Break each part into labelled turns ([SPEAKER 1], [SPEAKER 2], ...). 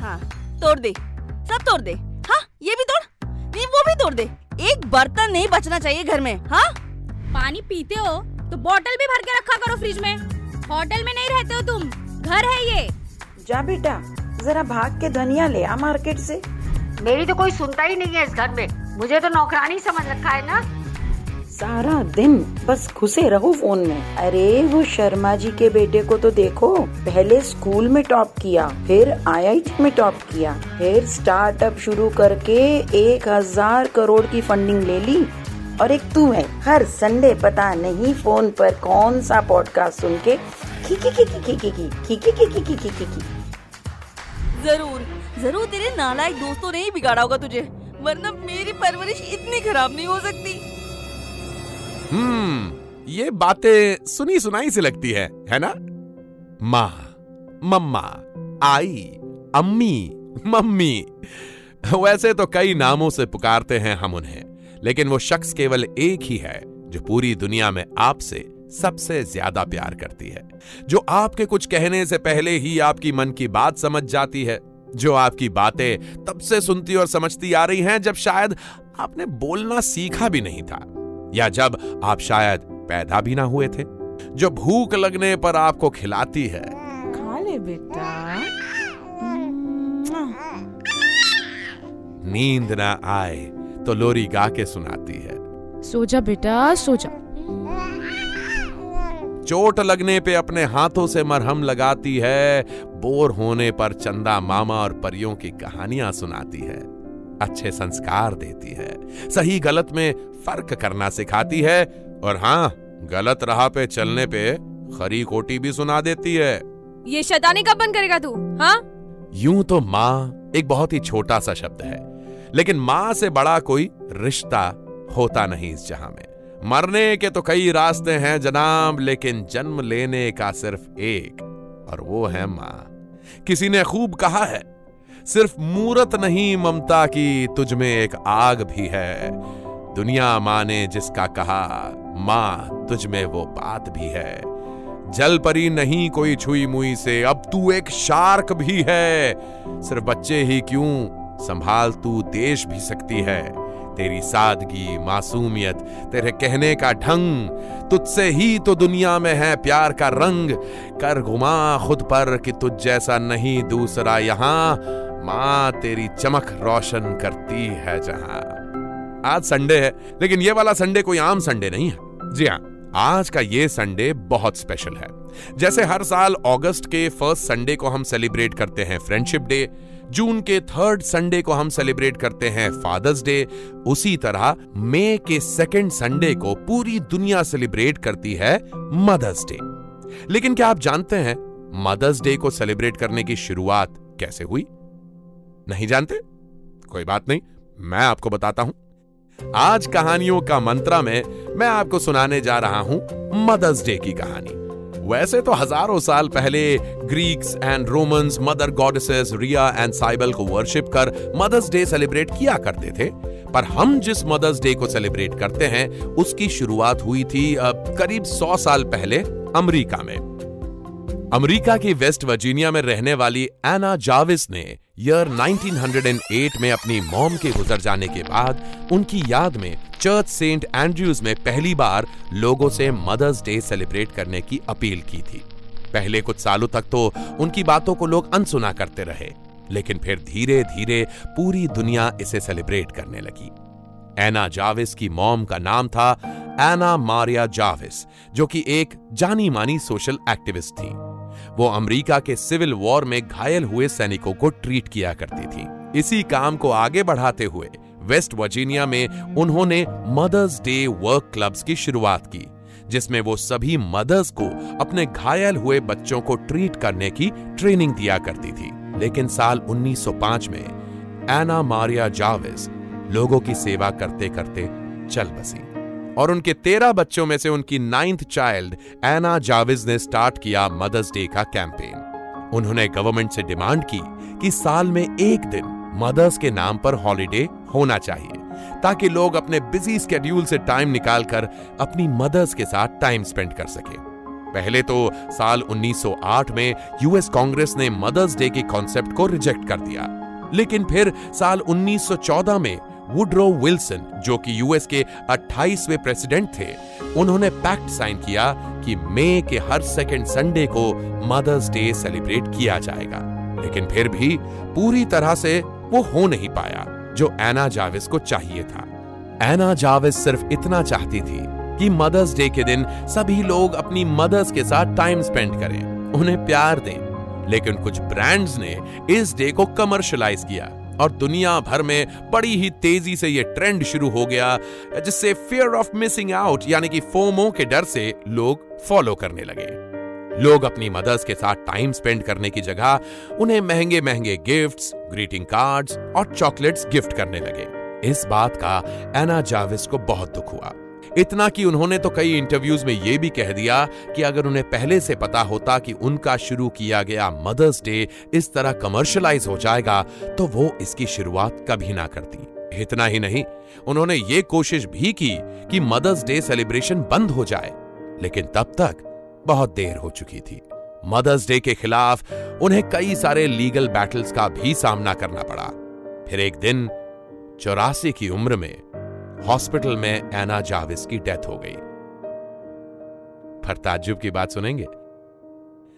[SPEAKER 1] हाँ तोड़ दे। सब तोड़ दे। हाँ ये भी तोड़। नहीं वो भी तोड़ दे। एक बर्तन नहीं बचना चाहिए घर में हाँ?
[SPEAKER 2] पानी पीते हो तो बोतल भी भर के रखा करो फ्रिज में। होटल में नहीं रहते हो तुम। घर है ये।
[SPEAKER 3] जा बेटा जरा भाग के धनिया ले आ मार्केट से।
[SPEAKER 4] मेरी तो कोई सुनता ही नहीं है इस घर में। मुझे तो नौकरानी समझ रखा है ना?
[SPEAKER 3] सारा दिन बस घुसे रहो फ़ोन में अरे वो शर्मा जी के बेटे को तो देखो पहले स्कूल में टॉप किया फिर आईआईटी में टॉप किया फिर स्टार्टअप शुरू करके एक हज़ार करोड़ की फंडिंग ले ली और एक तू है हर संडे पता नहीं फ़ोन पर कौन सा पॉडकास्ट सुन के खिकी खिकी खिकी खिकी खिकी खिकी खिकी खिकी
[SPEAKER 1] ज़रूर ज़रूर तेरे नालायक दोस्तों ने ही बिगाड़ा होगा तुझे वरना मेरी परवरिश इतनी खराब नहीं हो सकती
[SPEAKER 5] हम्म ये बातें सुनी सुनाई से लगती है है ना? माँ, मम्मा, आई, अम्मी, मम्मी। वैसे तो कई नामों से पुकारते हैं हम उन्हें, लेकिन वो शख्स केवल एक ही है, जो पूरी दुनिया में आपसे सबसे ज़्यादा प्यार करती है, जो आपके कुछ कहने से पहले ही आपकी मन की बात समझ जाती है, जो आपकी बातें तब से सुनती और समझती आ रही हैं जब शायद आपने बोलना सीखा भी नहीं था। या जब आप शायद पैदा भी ना हुए थे जो भूख लगने पर आपको खिलाती है।
[SPEAKER 6] खा ले बेटा।
[SPEAKER 5] नींद ना आए तो लोरी गा के सुनाती है।
[SPEAKER 2] सो जा बेटा सो जा।
[SPEAKER 5] चोट लगने पे अपने हाथों से मरहम लगाती है बोर होने पर चंदा मामा और परियों की कहानियाँ सुनाती है। अच्छे संस्कार देती है। सही गलत में फ़र्क करना सिखाती है और हाँ गलत राह पे चलने पे खरी खोटी भी सुना देती है।
[SPEAKER 2] ये शैतानी कब बंद करेगा तू हाँ?
[SPEAKER 5] यूँ तो माँ एक बहुत ही छोटा सा शब्द है लेकिन माँ से बड़ा कोई रिश्ता होता नहीं इस जहाँ में। मरने के तो कई रास्ते हैं जनाब लेकिन जन्म लेने का सिर्फ़ एक और वो है माँ। किसी ने खूब कहा है सिर्फ़ मूरत नहीं, ममता की, तुझ में एक आग भी है। दुनिया माँ ने जिसका कहा, माँ, तुझ में वो बात भी है। जल परी नहीं कोई छुई मुई से, अब तू एक शार्क भी है। सिर्फ़ बच्चे ही क्यों, संभाल तू देश भी सकती है। तेरी सादगी, मासूमियत, तेरे कहने का ढंग, तुझसे ही तो दुनिया में है प्यार का रंग। कर घुमा खुद पर कि तुझ जैसा नहीं दूसरा यहाँ माँ तेरी चमक रोशन करती है जहाँ। आज संडे है, लेकिन ये वाला संडे कोई आम संडे नहीं है। जी हाँ आज का ये संडे बहुत स्पेशल है। जैसे हर साल अगस्त के फ़र्स्ट संडे को हम सेलिब्रेट करते हैं फ्रेंडशिप डे जून के थर्ड संडे को हम सेलिब्रेट करते हैं फादर्स डे उसी तरह मई के सेकेंड संडे को पूरी दुनिया सेलिब्रेट करती है मदर्स डे लेकिन क्या आप जानते हैं मदर्स डे को सेलिब्रेट करने की शुरुआत कैसे हुई? नहीं जानते? कोई बात नहीं, मैं आपको बताता हूँ। आज कहानियों का मंत्रा में मैं आपको सुनाने जा रहा हूँ मदर्स डे की कहानी। वैसे तो हज़ारों साल पहले Greeks and Romans mother goddesses Rhea and Cybele को वर्शिप कर मदर्स डे सेलिब्रेट किया करते थे। पर हम जिस मदर्स डे को सेलिब्रेट करते हैं, उसकी शुरुआत हुई थी करीब सौ साल पहले अमेरिका में। अमेरिका की वेस्ट वर्जीनिया में रहने वाली एना जाविस ने ईयर 1908 में अपनी मॉम के गुजर जाने के बाद, उनकी याद में चर्च सेंट एंड्रयूज में पहली बार लोगों से मदर्स डे सेलिब्रेट करने की अपील की थी। पहले कुछ सालों तक तो उनकी बातों को लोग अनसुना करते रहे, लेकिन फिर धीरे धीरे पूरी दुनिया इसे सेलिब्रेट करने लगी। एना जाविस की मॉम का नाम था एना मारिया जाविस, जो कि एक जानी मानी सोशल एक्टिविस्ट थी। वो अमेरिका के सिविल वॉर में घायल हुए सैनिकों को ट्रीट किया करती थी। इसी काम को आगे बढ़ाते हुए वेस्ट वर्जीनिया में उन्होंने मदर्स डे वर्क क्लब्स की शुरुआत की, जिसमें वो सभी मदर्स को अपने घायल हुए बच्चों को ट्रीट करने की ट्रेनिंग दिया करती थी। लेकिन साल 1905 में एना मारिया जावेस लोगों की सेवा करते करते चल बसी। और उनके तेरह बच्चों में से उनकी नाइन्थ चाइल्ड एना जाविज ने स्टार्ट किया मदर्स डे का कैंपेन उन्होंने गवर्नमेंट से डिमांड की कि साल में एक दिन मदर्स के नाम पर हॉलिडे होना चाहिए, ताकि लोग अपने बिज़ी स्केड्यूल से टाइम निकालकर अपनी मदर्स के साथ टाइम स्पेंड कर सके। पहले तो साल 1908 में यूएस कांग्रेस ने मदर्स डे के कॉन्सेप्ट को रिजेक्ट कर दिया, लेकिन फिर साल 1914 में वुड्रो विल्सन, जो कि यूएस के 28वें प्रेसिडेंट थे, उन्होंने पैक्ट साइन किया कि मई के हर सेकेंड संडे को मदर्स डे सेलिब्रेट किया जाएगा। लेकिन फिर भी पूरी तरह से वो हो नहीं पाया, जो एना जाविस को चाहिए था। एना जाविस सिर्फ़ इतना चाहती थी कि मदर्स डे के दिन सभी लोग अपनी मदर्स के साथ टाइम स्पेंड करें, उन्हें प्यार दें। लेकिन कुछ ब्रांड्स ने इस डे को कमर्शलाइज किया। और दुनिया भर में बड़ी ही तेज़ी से यह ट्रेंड शुरू हो गया, जिससे फियर ऑफ़ मिसिंग आउट यानी कि फोमो के डर से लोग फॉलो करने लगे। लोग अपनी मदर्स के साथ टाइम स्पेंड करने की जगह उन्हें महँगे महँगे गिफ्ट्स ग्रीटिंग कार्ड्स और चॉकलेट्स गिफ्ट करने लगे। इस बात का एना जाविस को बहुत दुख हुआ। इतना कि उन्होंने तो कई इंटरव्यूज़ में यह भी कह दिया कि अगर उन्हें पहले से पता होता कि उनका शुरू किया गया मदर्स डे इस तरह कमर्शलाइज हो जाएगा तो वो इसकी शुरुआत कभी ना करती। इतना ही नहीं, उन्होंने ये कोशिश भी की कि मदर्स डे सेलिब्रेशन बंद हो जाए, लेकिन तब तक बहुत देर हो चुकी थी। मदर्स डे के खिलाफ उन्हें कई सारे लीगल बैटल्स का भी सामना करना पड़ा। फिर एक दिन, चौरासी की उम्र में हॉस्पिटल में एना जाविस की डेथ हो गई। पर ताज्जुब की बात सुनेंगे?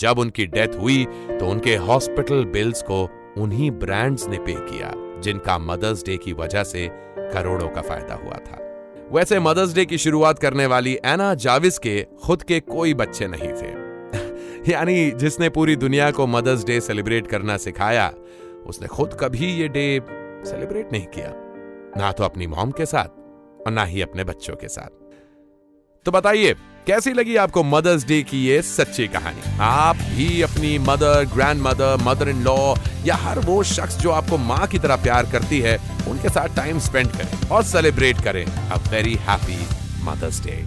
[SPEAKER 5] जब उनकी डेथ हुई तो उनके हॉस्पिटल बिल्स को उन्हीं ब्रांड्स ने पे किया, जिनका मदर्स डे की वजह से करोड़ों का फ़ायदा हुआ था। वैसे मदर्स डे की शुरुआत करने वाली एना जाविस के खुद के कोई बच्चे नहीं थे। यानी जिसने पूरी दुनिया को मदर्स डे सेलिब्रेट करना सिखाया, उसने खुद कभी ये डे सेलिब्रेट नहीं किया। ना तो अपनी मॉम के साथ और ना ही अपने बच्चों के साथ। तो बताइए, कैसी लगी आपको मदर्स डे की ये सच्ची कहानी? आप भी अपनी mother grandmother mother in law या हर वो शख्स जो आपको माँ की तरह प्यार करती है, उनके साथ टाइम स्पेंड करें और सेलिब्रेट करें। A very happy Mother's Day.